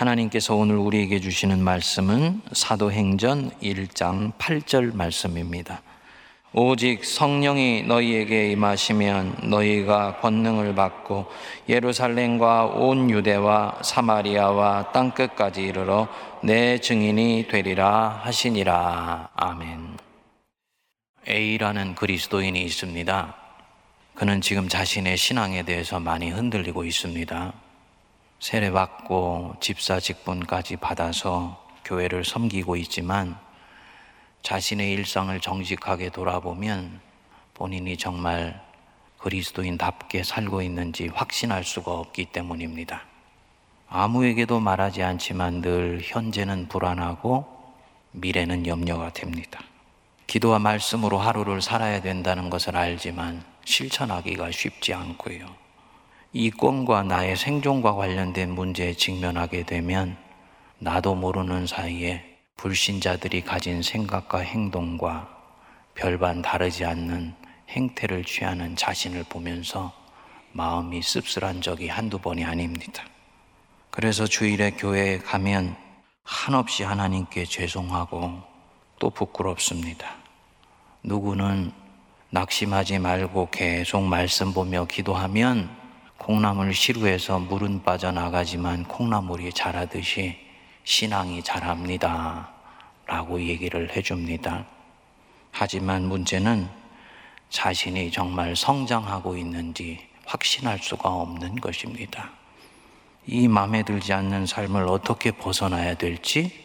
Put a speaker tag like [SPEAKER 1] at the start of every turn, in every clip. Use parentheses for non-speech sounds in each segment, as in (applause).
[SPEAKER 1] 하나님께서 오늘 우리에게 주시는 말씀은 사도행전 1장 8절 말씀입니다. 오직 성령이 너희에게 임하시면 너희가 권능을 받고 예루살렘과 온 유대와 사마리아와 땅 끝까지 이르러 내 증인이 되리라 하시니라. 아멘. A라는 그리스도인이 있습니다. 그는 지금 자신의 신앙에 대해서 많이 흔들리고 있습니다. 세례받고 집사 직분까지 받아서 교회를 섬기고 있지만 자신의 일상을 정직하게 돌아보면 본인이 정말 그리스도인답게 살고 있는지 확신할 수가 없기 때문입니다. 아무에게도 말하지 않지만 늘 현재는 불안하고 미래는 염려가 됩니다. 기도와 말씀으로 하루를 살아야 된다는 것을 알지만 실천하기가 쉽지 않고요. 이권과 나의 생존과 관련된 문제에 직면하게 되면 나도 모르는 사이에 불신자들이 가진 생각과 행동과 별반 다르지 않는 행태를 취하는 자신을 보면서 마음이 씁쓸한 적이 한두 번이 아닙니다. 그래서 주일에 교회에 가면 한없이 하나님께 죄송하고 또 부끄럽습니다. 누구는 낙심하지 말고 계속 말씀 보며 기도하면 콩나물 시루에서 물은 빠져나가지만 콩나물이 자라듯이 신앙이 자랍니다. 라고 얘기를 해줍니다. 하지만 문제는 자신이 정말 성장하고 있는지 확신할 수가 없는 것입니다. 이 마음에 들지 않는 삶을 어떻게 벗어나야 될지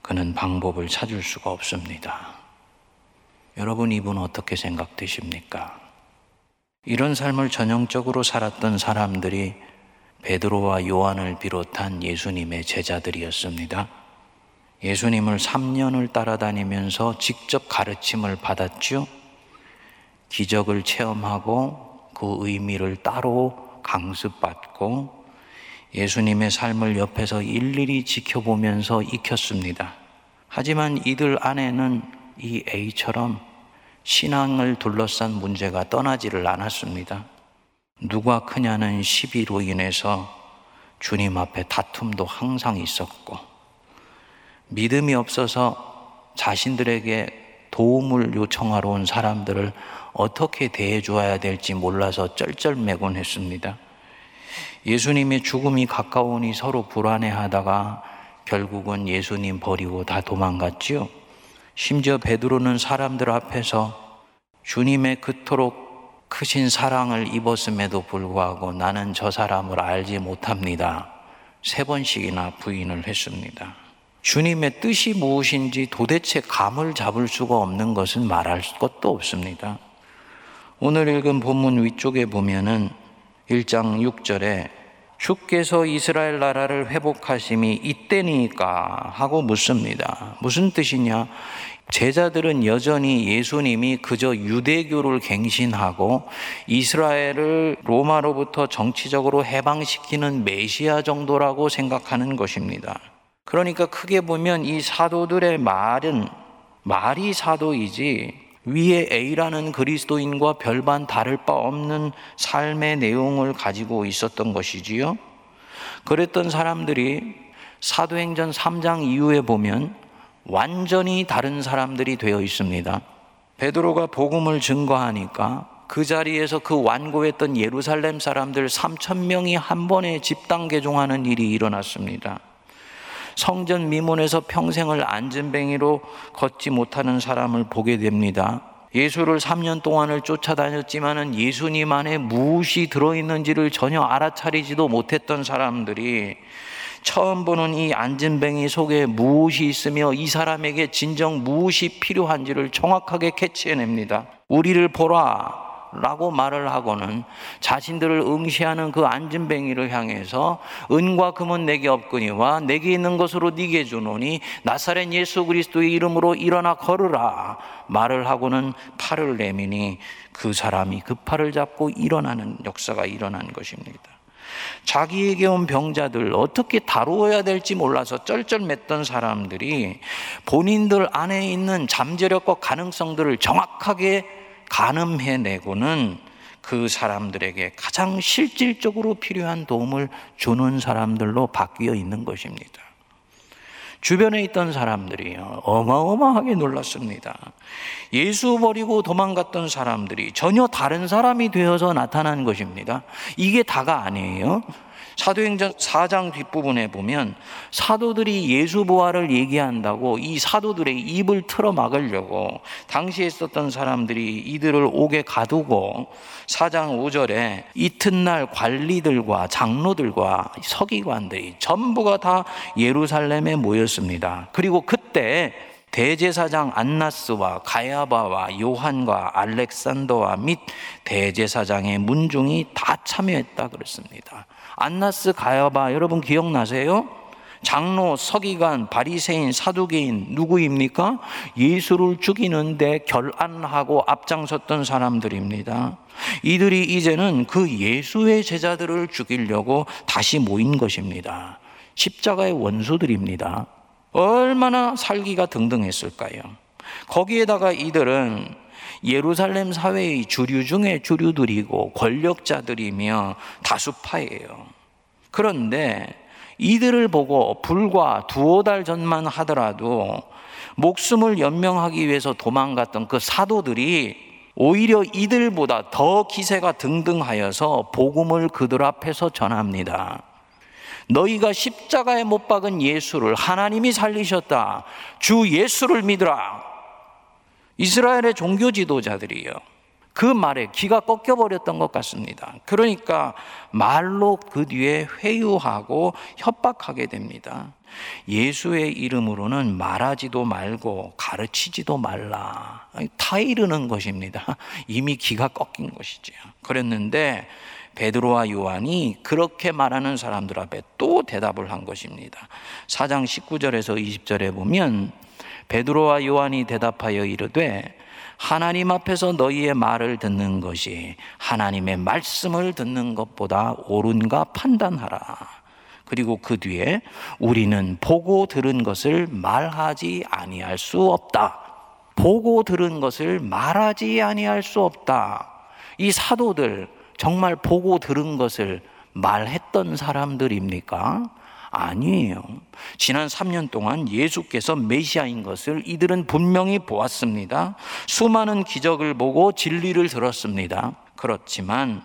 [SPEAKER 1] 그는 방법을 찾을 수가 없습니다. 여러분 이분 어떻게 생각되십니까? 이런 삶을 전형적으로 살았던 사람들이 베드로와 요한을 비롯한 예수님의 제자들이었습니다. 예수님을 3년을 따라다니면서 직접 가르침을 받았죠. 기적을 체험하고 그 의미를 따로 강습받고 예수님의 삶을 옆에서 일일이 지켜보면서 익혔습니다. 하지만 이들 안에는 이 A처럼 신앙을 둘러싼 문제가 떠나지를 않았습니다. 누가 크냐는 시비로 인해서 주님 앞에 다툼도 항상 있었고, 믿음이 없어서 자신들에게 도움을 요청하러 온 사람들을 어떻게 대해 주어야 될지 몰라서 쩔쩔매곤 했습니다. 예수님의 죽음이 가까우니 서로 불안해 하다가 결국은 예수님 버리고 다 도망갔지요. 심지어 베드로는 사람들 앞에서 주님의 그토록 크신 사랑을 입었음에도 불구하고 나는 저 사람을 알지 못합니다. 세 번씩이나 부인을 했습니다. 주님의 뜻이 무엇인지 도대체 감을 잡을 수가 없는 것은 말할 것도 없습니다. 오늘 읽은 본문 위쪽에 보면은 1장 6절에 주께서 이스라엘 나라를 회복하심이 이때니까 하고 묻습니다. 무슨 뜻이냐? 제자들은 여전히 예수님이 그저 유대교를 갱신하고 이스라엘을 로마로부터 정치적으로 해방시키는 메시아 정도라고 생각하는 것입니다. 그러니까 크게 보면 이 사도들의 말은 말이 사도이지 위에 A라는 그리스도인과 별반 다를 바 없는 삶의 내용을 가지고 있었던 것이지요. 그랬던 사람들이 사도행전 3장 이후에 보면 완전히 다른 사람들이 되어 있습니다. 베드로가 복음을 증거하니까 그 자리에서 그 완고했던 예루살렘 사람들 3천 명이 한 번에 집단 개종하는 일이 일어났습니다. 성전 미문에서 평생을 안전뱅이로 걷지 못하는 사람을 보게 됩니다. 예수를 3년 동안을 쫓아다녔지만은 예수님 안에 무엇이 들어있는지를 전혀 알아차리지도 못했던 사람들이 처음 보는 이 안진뱅이 속에 무엇이 있으며 이 사람에게 진정 무엇이 필요한지를 정확하게 캐치해냅니다. 우리를 보라. 라고 말을 하고는 자신들을 응시하는 그 안진뱅이를 향해서 은과 금은 내게 없거니와 내게 있는 것으로 네게 주노니 나사렛 예수 그리스도의 이름으로 일어나 걸으라 말을 하고는 팔을 내미니 그 사람이 그 팔을 잡고 일어나는 역사가 일어난 것입니다. 자기에게 온 병자들 어떻게 다루어야 될지 몰라서 쩔쩔맸던 사람들이 본인들 안에 있는 잠재력과 가능성들을 정확하게 가늠해내고는 그 사람들에게 가장 실질적으로 필요한 도움을 주는 사람들로 바뀌어 있는 것입니다. 주변에 있던 사람들이 어마어마하게 놀랐습니다. 예수 버리고 도망갔던 사람들이 전혀 다른 사람이 되어서 나타난 것입니다. 이게 다가 아니에요. 사도행전 4장 뒷부분에 보면 사도들이 예수 부활을 얘기한다고 이 사도들의 입을 틀어 막으려고 당시에 있었던 사람들이 이들을 옥에 가두고 4장 5절에 이튿날 관리들과 장로들과 서기관들이 전부가 다 예루살렘에 모였습니다. 그리고 그때 대제사장 안나스와 가야바와 요한과 알렉산더와 및 대제사장의 문중이 다 참여했다 그랬습니다. 안나스 가야바 여러분 기억나세요? 장로, 서기관, 바리새인, 사두개인 누구입니까? 예수를 죽이는데 결안하고 앞장섰던 사람들입니다. 이들이 이제는 그 예수의 제자들을 죽이려고 다시 모인 것입니다. 십자가의 원수들입니다. 얼마나 살기가 등등했을까요? 거기에다가 이들은 예루살렘 사회의 주류 중에 주류들이고 권력자들이며 다수파예요. 그런데 이들을 보고 불과 두어 달 전만 하더라도 목숨을 연명하기 위해서 도망갔던 그 사도들이 오히려 이들보다 더 기세가 등등하여서 복음을 그들 앞에서 전합니다. 너희가 십자가에 못 박은 예수를 하나님이 살리셨다. 주 예수를 믿으라. 이스라엘의 종교 지도자들이요. 그 말에 귀가 꺾여 버렸던 것 같습니다. 그러니까 말로 그 뒤에 회유하고 협박하게 됩니다. 예수의 이름으로는 말하지도 말고 가르치지도 말라. 타 이르는 것입니다. (laughs) 이미 기가 꺾인 것이지요. 그랬는데 베드로와 요한이 그렇게 말하는 사람들 앞에 또 대답을 한 것입니다. 4장 19절에서 20절에 보면 베드로와 요한이 대답하여 이르되 하나님 앞에서 너희의 말을 듣는 것이 하나님의 말씀을 듣는 것보다 옳은가 판단하라. 그리고 그 뒤에 우리는 보고 들은 것을 말하지 아니할 수 없다. 보고 들은 것을 말하지 아니할 수 없다. 이 사도들 정말 보고 들은 것을 말했던 사람들입니까? 아니에요. 지난 3년 동안 예수께서 메시아인 것을 이들은 분명히 보았습니다. 수많은 기적을 보고 진리를 들었습니다. 그렇지만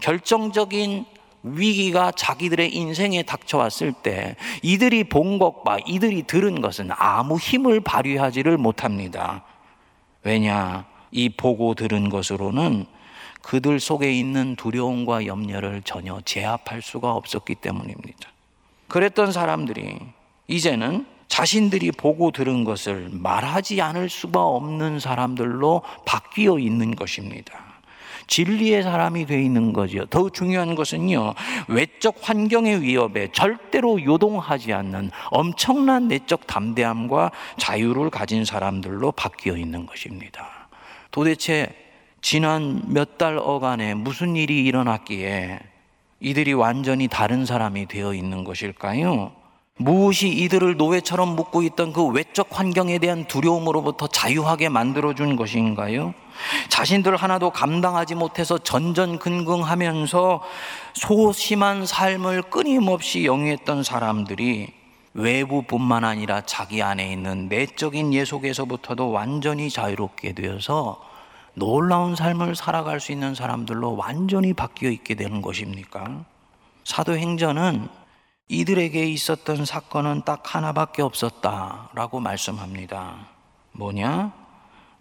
[SPEAKER 1] 결정적인 위기가 자기들의 인생에 닥쳐왔을 때 이들이 본 것과 이들이 들은 것은 아무 힘을 발휘하지를 못합니다. 왜냐? 이 보고 들은 것으로는 그들 속에 있는 두려움과 염려를 전혀 제압할 수가 없었기 때문입니다. 그랬던 사람들이 이제는 자신들이 보고 들은 것을 말하지 않을 수가 없는 사람들로 바뀌어 있는 것입니다. 진리의 사람이 되어 있는 거죠. 더 중요한 것은요, 외적 환경의 위협에 절대로 요동하지 않는 엄청난 내적 담대함과 자유를 가진 사람들로 바뀌어 있는 것입니다. 도대체 지난 몇 달 어간에 무슨 일이 일어났기에 이들이 완전히 다른 사람이 되어 있는 것일까요? 무엇이 이들을 노예처럼 묶고 있던 그 외적 환경에 대한 두려움으로부터 자유하게 만들어준 것인가요? 자신들 하나도 감당하지 못해서 전전긍긍하면서 소심한 삶을 끊임없이 영위했던 사람들이 외부뿐만 아니라 자기 안에 있는 내적인 예 속에서부터도 완전히 자유롭게 되어서 놀라운 삶을 살아갈 수 있는 사람들로 완전히 바뀌어 있게 되는 것입니까? 사도행전은 이들에게 있었던 사건은 딱 하나밖에 없었다라고 말씀합니다. 뭐냐?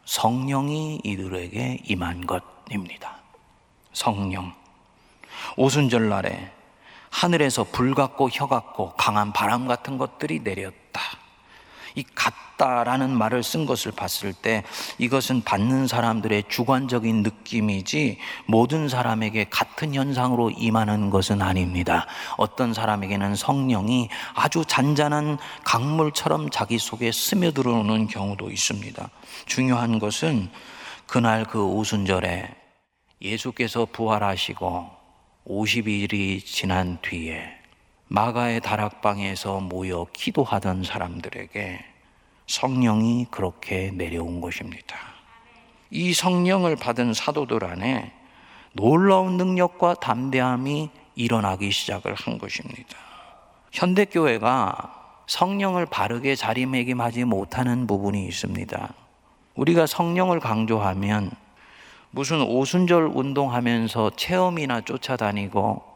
[SPEAKER 1] 성령이 이들에게 임한 것입니다. 성령. 오순절 날에 하늘에서 불 같고 혀 같고 강한 바람 같은 것들이 내렸다. 이 같다라는 말을 쓴 것을 봤을 때 이것은 받는 사람들의 주관적인 느낌이지 모든 사람에게 같은 현상으로 임하는 것은 아닙니다. 어떤 사람에게는 성령이 아주 잔잔한 강물처럼 자기 속에 스며들어오는 경우도 있습니다. 중요한 것은 그날 그 오순절에 예수께서 부활하시고 50일이 지난 뒤에 마가의 다락방에서 모여 기도하던 사람들에게 성령이 그렇게 내려온 것입니다. 이 성령을 받은 사도들 안에 놀라운 능력과 담대함이 일어나기 시작을 한 것입니다. 현대교회가 성령을 바르게 자리매김하지 못하는 부분이 있습니다. 우리가 성령을 강조하면 무슨 오순절 운동하면서 체험이나 쫓아다니고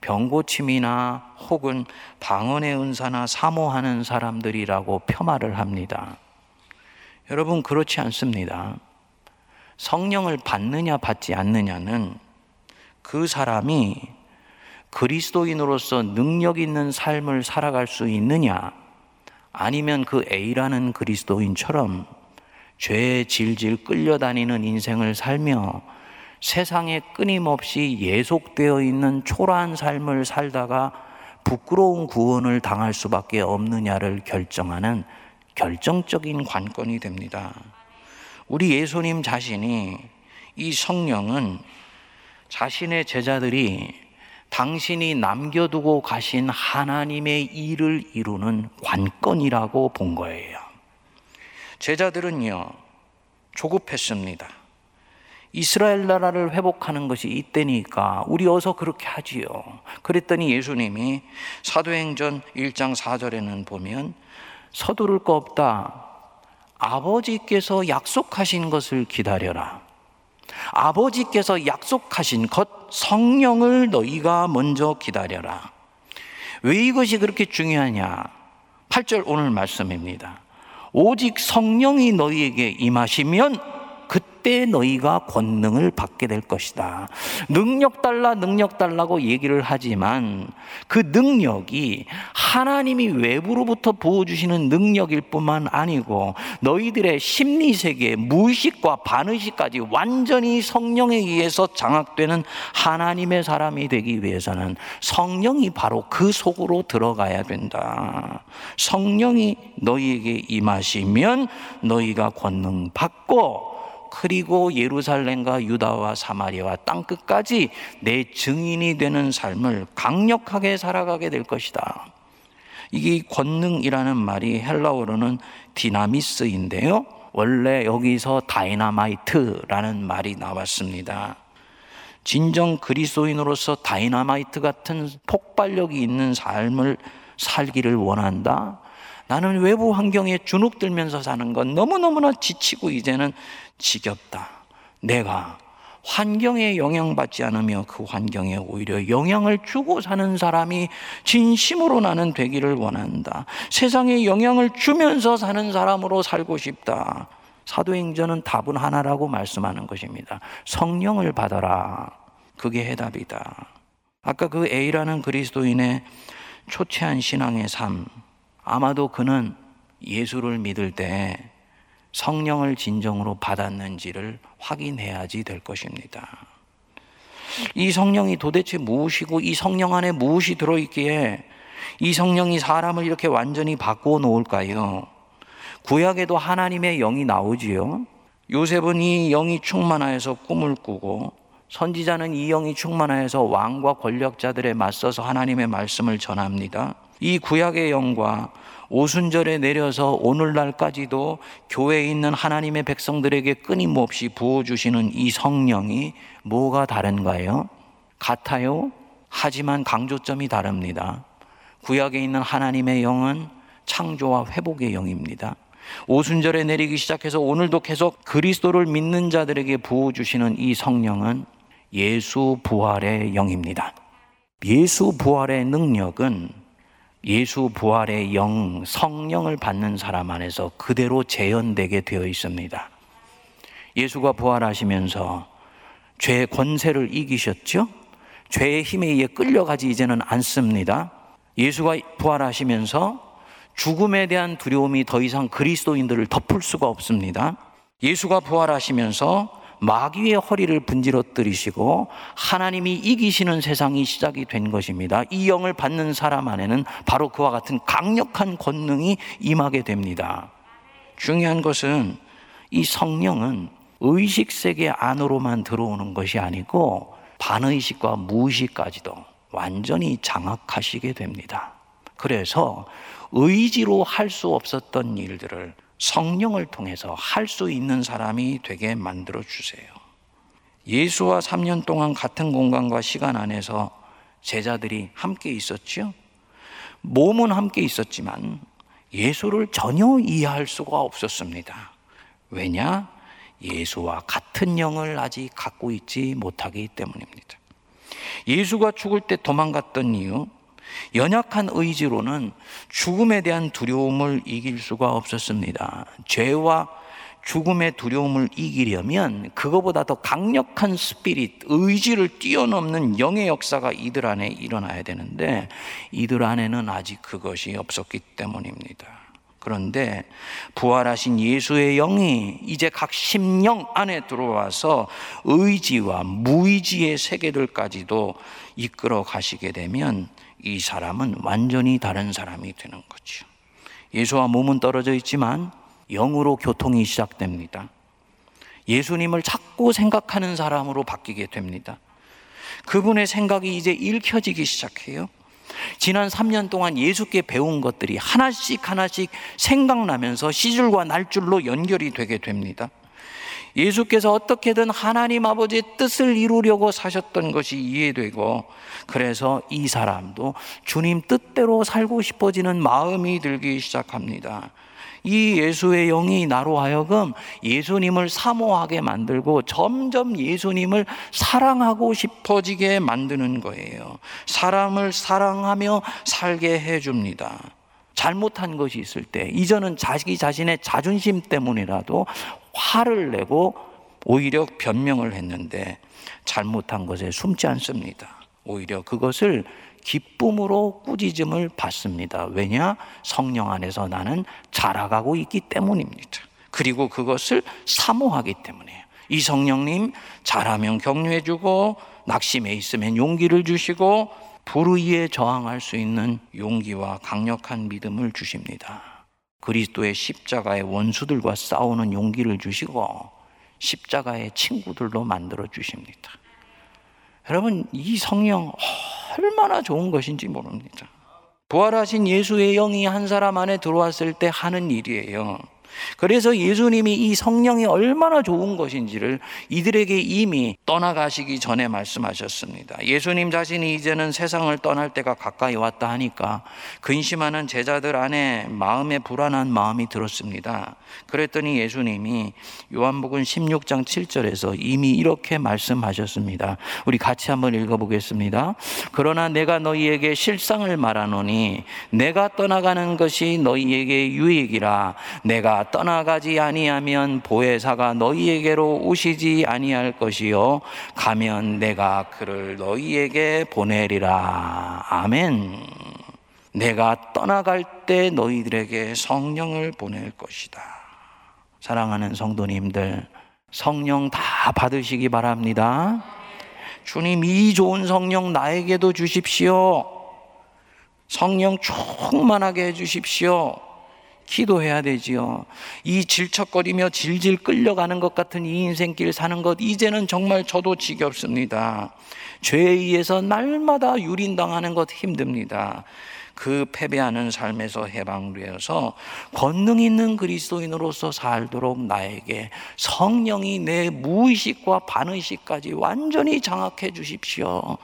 [SPEAKER 1] 병고침이나 혹은 방언의 은사나 사모하는 사람들이라고 폄하를 합니다. 여러분 그렇지 않습니다. 성령을 받느냐 받지 않느냐는 그 사람이 그리스도인으로서 능력 있는 삶을 살아갈 수 있느냐 아니면 그 A라는 그리스도인처럼 죄에 질질 끌려다니는 인생을 살며 세상에 끊임없이 예속되어 있는 초라한 삶을 살다가 부끄러운 구원을 당할 수밖에 없느냐를 결정하는 결정적인 관건이 됩니다. 우리 예수님 자신이 이 성령은 자신의 제자들이 당신이 남겨두고 가신 하나님의 일을 이루는 관건이라고 본 거예요. 제자들은요, 조급했습니다. 이스라엘 나라를 회복하는 것이 이때니까 우리 어서 그렇게 하지요. 그랬더니 예수님이 사도행전 1장 4절에는 보면 서두를 거 없다. 아버지께서 약속하신 것을 기다려라. 아버지께서 약속하신 것 성령을 너희가 먼저 기다려라. 왜 이것이 그렇게 중요하냐? 8절 오늘 말씀입니다. 오직 성령이 너희에게 임하시면 그때 너희가 권능을 받게 될 것이다. 능력 달라, 능력 달라고 얘기를 하지만 그 능력이 하나님이 외부로부터 부어주시는 능력일 뿐만 아니고 너희들의 심리세계, 무의식과 반의식까지 완전히 성령에 의해서 장악되는 하나님의 사람이 되기 위해서는 성령이 바로 그 속으로 들어가야 된다. 성령이 너희에게 임하시면 너희가 권능 받고 그리고 예루살렘과 유다와 사마리아와 땅 끝까지 내 증인이 되는 삶을 강력하게 살아가게 될 것이다. 이게 권능이라는 말이 헬라어로는 디나미스인데요. 원래 여기서 다이나마이트라는 말이 나왔습니다. 진정 그리스도인으로서 다이나마이트 같은 폭발력이 있는 삶을 살기를 원한다. 나는 외부 환경에 주눅들면서 사는 건 너무너무나 지치고 이제는 지겹다. 내가 환경에 영향받지 않으며 그 환경에 오히려 영향을 주고 사는 사람이 진심으로 나는 되기를 원한다. 세상에 영향을 주면서 사는 사람으로 살고 싶다. 사도행전은 답은 하나라고 말씀하는 것입니다. 성령을 받아라. 그게 해답이다. 아까 그 A라는 그리스도인의 초췌한 신앙의 삶, 아마도 그는 예수를 믿을 때 성령을 진정으로 받았는지를 확인해야지 될 것입니다. 이 성령이 도대체 무엇이고 이 성령 안에 무엇이 들어있기에 이 성령이 사람을 이렇게 완전히 바꾸어 놓을까요? 구약에도 하나님의 영이 나오지요. 요셉은 이 영이 충만하여서 꿈을 꾸고 선지자는 이 영이 충만하여서 왕과 권력자들에 맞서서 하나님의 말씀을 전합니다. 이 구약의 영과 오순절에 내려서 오늘날까지도 교회에 있는 하나님의 백성들에게 끊임없이 부어주시는 이 성령이 뭐가 다른가요? 같아요. 하지만 강조점이 다릅니다. 구약에 있는 하나님의 영은 창조와 회복의 영입니다. 오순절에 내리기 시작해서 오늘도 계속 그리스도를 믿는 자들에게 부어주시는 이 성령은 예수 부활의 영입니다. 예수 부활의 능력은 예수 부활의 영, 성령을 받는 사람 안에서 그대로 재현되게 되어 있습니다. 예수가 부활하시면서 죄의 권세를 이기셨죠? 죄의 힘에 의해 끌려가지 이제는 않습니다. 예수가 부활하시면서 죽음에 대한 두려움이 더 이상 그리스도인들을 덮을 수가 없습니다. 예수가 부활하시면서 마귀의 허리를 분지러뜨리시고 하나님이 이기시는 세상이 시작이 된 것입니다. 이 영을 받는 사람 안에는 바로 그와 같은 강력한 권능이 임하게 됩니다. 중요한 것은 이 성령은 의식 세계 안으로만 들어오는 것이 아니고 반의식과 무의식까지도 완전히 장악하시게 됩니다. 그래서 의지로 할 수 없었던 일들을 성령을 통해서 할 수 있는 사람이 되게 만들어 주세요. 예수와 3년 동안 같은 공간과 시간 안에서 제자들이 함께 있었지요. 몸은 함께 있었지만 예수를 전혀 이해할 수가 없었습니다. 왜냐? 예수와 같은 영을 아직 갖고 있지 못하기 때문입니다. 예수가 죽을 때 도망갔던 이유, 연약한 의지로는 죽음에 대한 두려움을 이길 수가 없었습니다. 죄와 죽음의 두려움을 이기려면 그거보다 더 강력한 스피릿, 의지를 뛰어넘는 영의 역사가 이들 안에 일어나야 되는데 이들 안에는 아직 그것이 없었기 때문입니다. 그런데 부활하신 예수의 영이 이제 각 심령 안에 들어와서 의지와 무의지의 세계들까지도 이끌어 가시게 되면 이 사람은 완전히 다른 사람이 되는 거죠. 예수와 몸은 떨어져 있지만 영으로 교통이 시작됩니다. 예수님을 자꾸 생각하는 사람으로 바뀌게 됩니다. 그분의 생각이 이제 읽혀지기 시작해요. 지난 3년 동안 예수께 배운 것들이 하나씩 하나씩 생각나면서 시줄과 날줄로 연결이 되게 됩니다. 예수께서 어떻게든 하나님 아버지의 뜻을 이루려고 사셨던 것이 이해되고 그래서 이 사람도 주님 뜻대로 살고 싶어지는 마음이 들기 시작합니다. 이 예수의 영이 나로 하여금 예수님을 사모하게 만들고 점점 예수님을 사랑하고 싶어지게 만드는 거예요. 사람을 사랑하며 살게 해줍니다. 잘못한 것이 있을 때, 이전은 자기 자신의 자존심 때문이라도 화를 내고 오히려 변명을 했는데 잘못한 것에 숨지 않습니다. 오히려 그것을 기쁨으로 꾸짖음을 받습니다. 왜냐? 성령 안에서 나는 자라가고 있기 때문입니다. 그리고 그것을 사모하기 때문이에요. 이 성령님 잘하면 격려해 주고 낙심해 있으면 용기를 주시고 불의에 저항할 수 있는 용기와 강력한 믿음을 주십니다. 그리스도의 십자가의 원수들과 싸우는 용기를 주시고 십자가의 친구들로 만들어 주십니다. 여러분, 이 성령 얼마나 좋은 것인지 모릅니다. 부활하신 예수의 영이 한 사람 안에 들어왔을 때 하는 일이에요. 그래서 예수님이 이 성령이 얼마나 좋은 것인지를 이들에게 이미 떠나가시기 전에 말씀하셨습니다. 예수님 자신이 이제는 세상을 떠날 때가 가까이 왔다 하니까 근심하는 제자들 안에 마음에 불안한 마음이 들었습니다. 그랬더니 예수님이 요한복음 16장 7절에서 이미 이렇게 말씀하셨습니다. 우리 같이 한번 읽어보겠습니다. 그러나 내가 너희에게 실상을 말하노니 내가 떠나가는 것이 너희에게 유익이라 내가 떠나가지 아니하면 보혜사가 너희에게로 오시지 아니할 것이요 가면 내가 그를 너희에게 보내리라 아멘. 내가 떠나갈 때 너희들에게 성령을 보낼 것이다. 사랑하는 성도님들, 성령 다 받으시기 바랍니다. 주님, 이 좋은 성령 나에게도 주십시오. 성령 충만하게 해주십시오. 기도해야 되지요. 이 질척거리며 질질 끌려가는 것 같은 이 인생길 사는 것, 이제는 정말 저도 지겹습니다. 죄에 의해서 날마다 유린당하는 것 힘듭니다. 그 패배하는 삶에서 해방되어서 권능 있는 그리스도인으로서 살도록 나에게 성령이 내 무의식과 반의식까지 완전히 장악해 주십시오.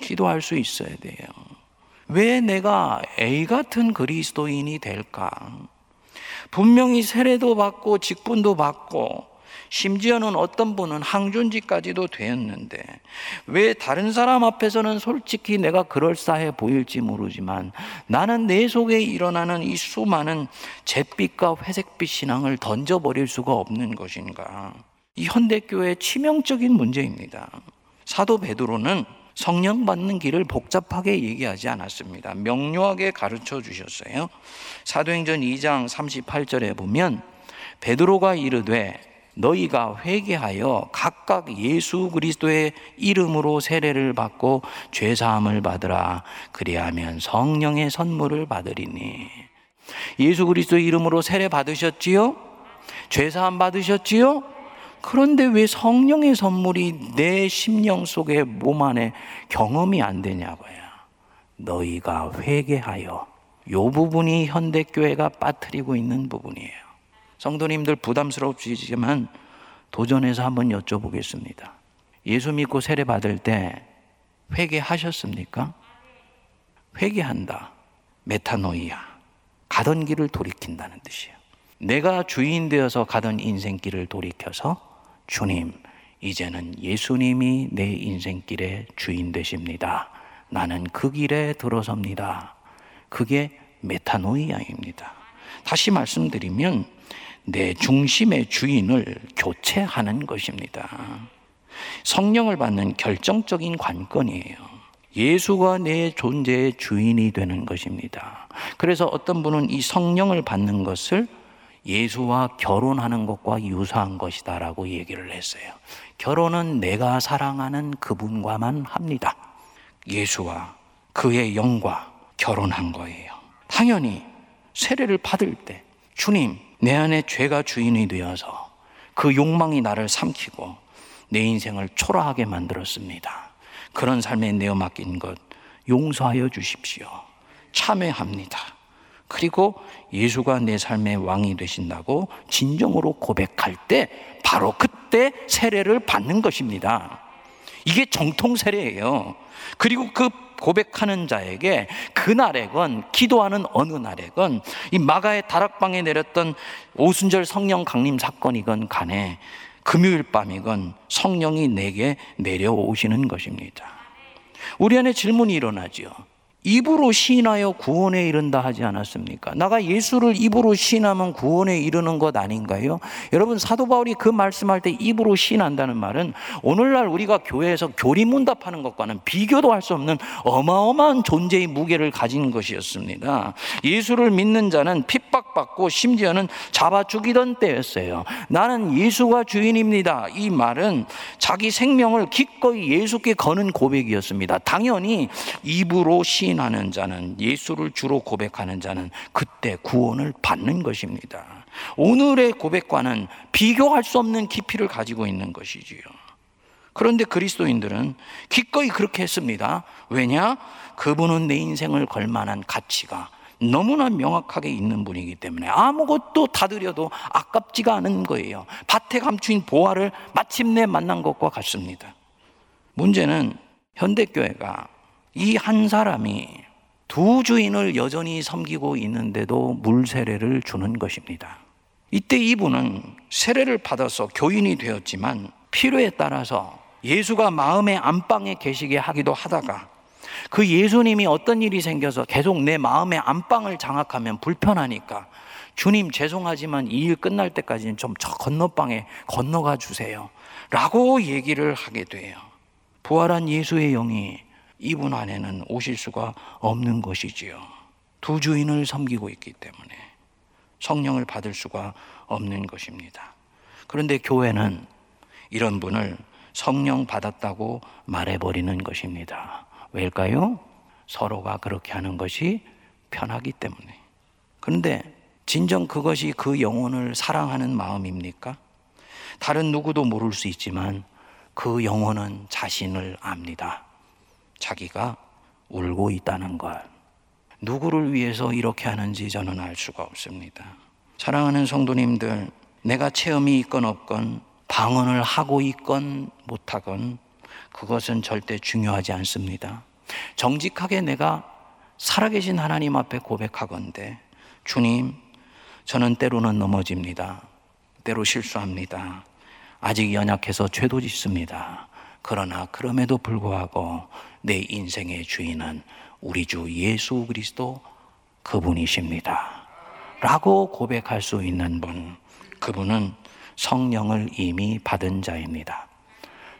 [SPEAKER 1] 기도할 수 있어야 돼요. 왜 내가 A 같은 그리스도인이 될까? 분명히 세례도 받고 직분도 받고 심지어는 어떤 분은 항존지까지도 되었는데 왜 다른 사람 앞에서는 솔직히 내가 그럴싸해 보일지 모르지만 나는 내 속에 일어나는 이 수많은 잿빛과 회색빛 신앙을 던져버릴 수가 없는 것인가? 이 현대교회의 치명적인 문제입니다. 사도 베드로는 성령 받는 길을 복잡하게 얘기하지 않았습니다. 명료하게 가르쳐 주셨어요. 사도행전 2장 38절에 보면 베드로가 이르되 너희가 회개하여 각각 예수 그리스도의 이름으로 세례를 받고 죄 사함을 받으라 그리하면 성령의 선물을 받으리니 예수 그리스도의 이름으로 세례 받으셨지요? 죄 사함 받으셨지요? 그런데 왜 성령의 선물이 내 심령 속에 몸 안에 경험이 안 되냐고요. 너희가 회개하여 요 부분이 현대 교회가 빠뜨리고 있는 부분이에요. 성도님들 부담스럽지만 도전해서 한번 여쭤보겠습니다. 예수 믿고 세례 받을 때 회개하셨습니까? 회개한다. 메타노이아. 가던 길을 돌이킨다는 뜻이에요. 내가 주인 되어서 가던 인생길을 돌이켜서 주님, 이제는 예수님이 내 인생길의 주인 되십니다. 나는 그 길에 들어섭니다. 그게 메타노이아입니다. 다시 말씀드리면 내 중심의 주인을 교체하는 것입니다. 성령을 받는 결정적인 관건이에요. 예수가 내 존재의 주인이 되는 것입니다. 그래서 어떤 분은 이 성령을 받는 것을 예수와 결혼하는 것과 유사한 것이다라고 얘기를 했어요. 결혼은 내가 사랑하는 그분과만 합니다. 예수와 그의 영과 결혼한 거예요. 당연히 세례를 받을 때 주님, 내 안에 죄가 주인이 되어서 그 욕망이 나를 삼키고 내 인생을 초라하게 만들었습니다. 그런 삶에 내어 맡긴 것 용서하여 주십시오. 참회합니다. 그리고 예수가 내 삶의 왕이 되신다고 진정으로 고백할 때 바로 그때 세례를 받는 것입니다. 이게 정통 세례예요. 그리고 그 고백하는 자에게 그날에건 기도하는 어느 날에건 이 마가의 다락방에 내렸던 오순절 성령 강림 사건이건 간에 금요일 밤이건 성령이 내게 내려오시는 것입니다. 우리 안에 질문이 일어나지요. 입으로 시인하여 구원에 이른다 하지 않았습니까? 나가 예수를 입으로 시인하면 구원에 이르는 것 아닌가요? 여러분 사도 바울이 그 말씀할 때 입으로 시인한다는 말은 오늘날 우리가 교회에서 교리문답하는 것과는 비교도 할 수 없는 어마어마한 존재의 무게를 가진 것이었습니다. 예수를 믿는 자는 핍박받고 심지어는 잡아 죽이던 때였어요. 나는 예수가 주인입니다. 이 말은 자기 생명을 기꺼이 예수께 거는 고백이었습니다. 당연히 입으로 시인 시인하는 자는 예수를 주로 고백하는 자는 그때 구원을 받는 것입니다. 오늘의 고백과는 비교할 수 없는 깊이를 가지고 있는 것이지요. 그런데 그리스도인들은 기꺼이 그렇게 했습니다. 왜냐? 그분은 내 인생을 걸 만한 가치가 너무나 명확하게 있는 분이기 때문에 아무것도 다 드려도 아깝지가 않은 거예요. 밭에 감추인 보화를 마침내 만난 것과 같습니다. 문제는 현대교회가 이 한 사람이 두 주인을 여전히 섬기고 있는데도 물 세례를 주는 것입니다. 이때 이분은 세례를 받아서 교인이 되었지만 필요에 따라서 예수가 마음의 안방에 계시게 하기도 하다가 그 예수님이 어떤 일이 생겨서 계속 내 마음의 안방을 장악하면 불편하니까 주님 죄송하지만 이 일 끝날 때까지는 좀 저 건너방에 건너가 주세요. 라고 얘기를 하게 돼요. 부활한 예수의 영이 이분 안에는 오실 수가 없는 것이지요. 두 주인을 섬기고 있기 때문에 성령을 받을 수가 없는 것입니다. 그런데 교회는 이런 분을 성령 받았다고 말해버리는 것입니다. 왜일까요? 서로가 그렇게 하는 것이 편하기 때문에. 그런데 진정 그것이 그 영혼을 사랑하는 마음입니까? 다른 누구도 모를 수 있지만 그 영혼은 자신을 압니다. 자기가 울고 있다는 것. 누구를 위해서 이렇게 하는지 저는 알 수가 없습니다. 사랑하는 성도님들, 내가 체험이 있건 없건, 방언을 하고 있건 못하건, 그것은 절대 중요하지 않습니다. 정직하게 내가 살아계신 하나님 앞에 고백하건대, 주님, 저는 때로는 넘어집니다. 때로 실수합니다. 아직 연약해서 죄도 짓습니다. 그러나 그럼에도 불구하고 내 인생의 주인은 우리 주 예수 그리스도 그분이십니다. 라고 고백할 수 있는 분, 그분은 성령을 이미 받은 자입니다.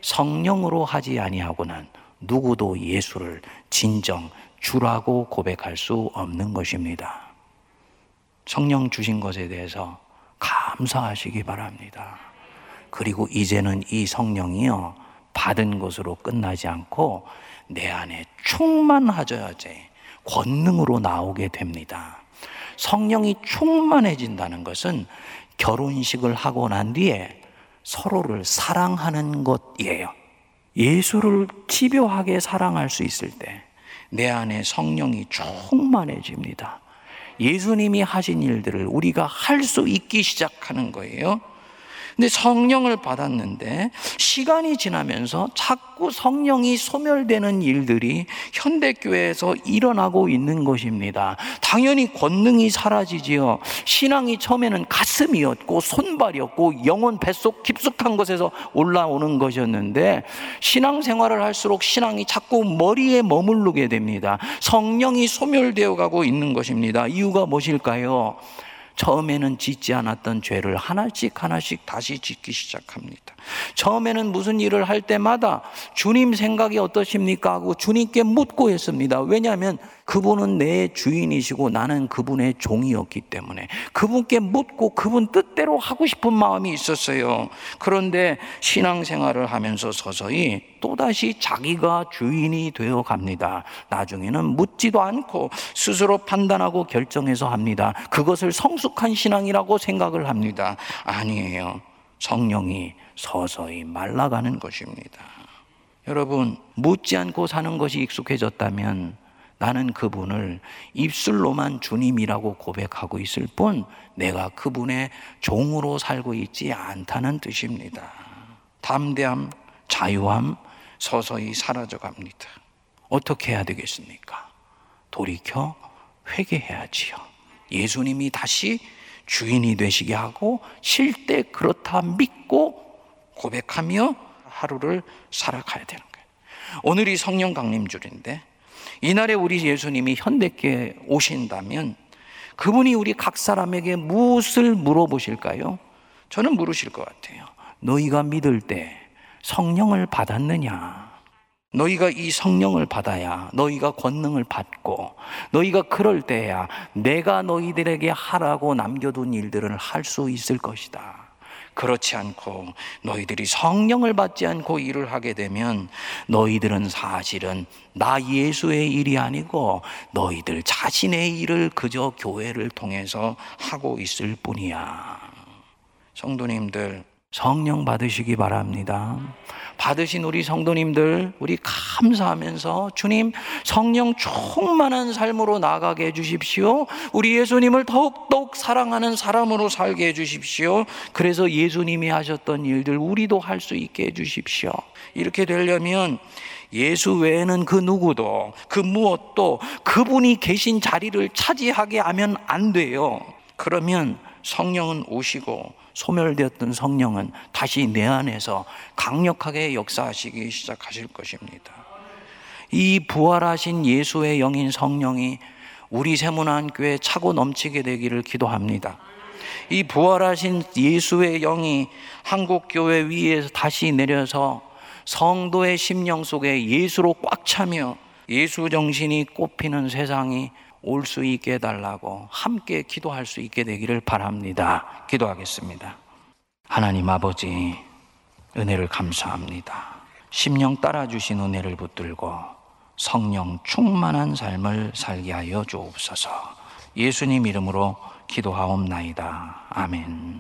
[SPEAKER 1] 성령으로 하지 아니하고는 누구도 예수를 진정 주라고 고백할 수 없는 것입니다. 성령 주신 것에 대해서 감사하시기 바랍니다. 그리고 이제는 이 성령이요, 받은 것으로 끝나지 않고 내 안에 충만하져야지 권능으로 나오게 됩니다. 성령이 충만해진다는 것은 결혼식을 하고 난 뒤에 서로를 사랑하는 것이에요. 예수를 집요하게 사랑할 수 있을 때 내 안에 성령이 충만해집니다. 예수님이 하신 일들을 우리가 할 수 있기 시작하는 거예요. 근데 성령을 받았는데 시간이 지나면서 자꾸 성령이 소멸되는 일들이 현대교회에서 일어나고 있는 것입니다. 당연히 권능이 사라지지요. 신앙이 처음에는 가슴이었고 손발이었고 영혼 뱃속 깊숙한 곳에서 올라오는 것이었는데 신앙생활을 할수록 신앙이 자꾸 머리에 머무르게 됩니다. 성령이 소멸되어 가고 있는 것입니다. 이유가 무엇일까요? 처음에는 짓지 않았던 죄를 하나씩 하나씩 다시 짓기 시작합니다. 처음에는 무슨 일을 할 때마다 주님 생각이 어떠십니까? 하고 주님께 묻고 했습니다. 왜냐하면 그분은 내 주인이시고 나는 그분의 종이었기 때문에 그분께 묻고 그분 뜻대로 하고 싶은 마음이 있었어요. 그런데 신앙생활을 하면서 서서히 또다시 자기가 주인이 되어 갑니다. 나중에는 묻지도 않고 스스로 판단하고 결정해서 합니다. 그것을 성숙한 신앙이라고 생각을 합니다. 아니에요. 성령이 서서히 말라가는 것입니다. 여러분, 묻지 않고 사는 것이 익숙해졌다면 나는 그분을 입술로만 주님이라고 고백하고 있을 뿐 내가 그분의 종으로 살고 있지 않다는 뜻입니다. 담대함, 자유함 서서히 사라져 갑니다. 어떻게 해야 되겠습니까? 돌이켜 회개해야지요. 예수님이 다시 주인이 되시게 하고 쉴때 그렇다 믿고 고백하며 하루를 살아가야 되는 거예요. 오늘이 성령 강림줄인데 이날에 우리 예수님이 현대께 오신다면 그분이 우리 각 사람에게 무엇을 물어보실까요? 저는 물으실 것 같아요. 너희가 믿을 때 성령을 받았느냐? 너희가 이 성령을 받아야 너희가 권능을 받고 너희가 그럴 때야 내가 너희들에게 하라고 남겨둔 일들을 할 수 있을 것이다. 그렇지 않고 너희들이 성령을 받지 않고 일을 하게 되면 너희들은 사실은 나 예수의 일이 아니고 너희들 자신의 일을 그저 교회를 통해서 하고 있을 뿐이야. 성도님들, 성령 받으시기 바랍니다. 받으신 우리 성도님들, 우리 감사하면서 주님 성령 충만한 삶으로 나가게 해주십시오. 우리 예수님을 더욱더욱 사랑하는 사람으로 살게 해주십시오. 그래서 예수님이 하셨던 일들 우리도 할 수 있게 해주십시오. 이렇게 되려면 예수 외에는 그 누구도 그 무엇도 그분이 계신 자리를 차지하게 하면 안 돼요. 그러면 성령은 오시고 소멸되었던 성령은 다시 내 안에서 강력하게 역사하시기 시작하실 것입니다. 이 부활하신 예수의 영인 성령이 우리 세문안교회 차고 넘치게 되기를 기도합니다. 이 부활하신 예수의 영이 한국교회 위에서 다시 내려서 성도의 심령 속에 예수로 꽉 차며 예수 정신이 꽃피는 세상이 올 수 있게 해달라고 함께 기도할 수 있게 되기를 바랍니다. 기도하겠습니다. 하나님 아버지, 은혜를 감사합니다. 심령 따라주신 은혜를 붙들고 성령 충만한 삶을 살게 하여 주옵소서. 예수님 이름으로 기도하옵나이다. 아멘.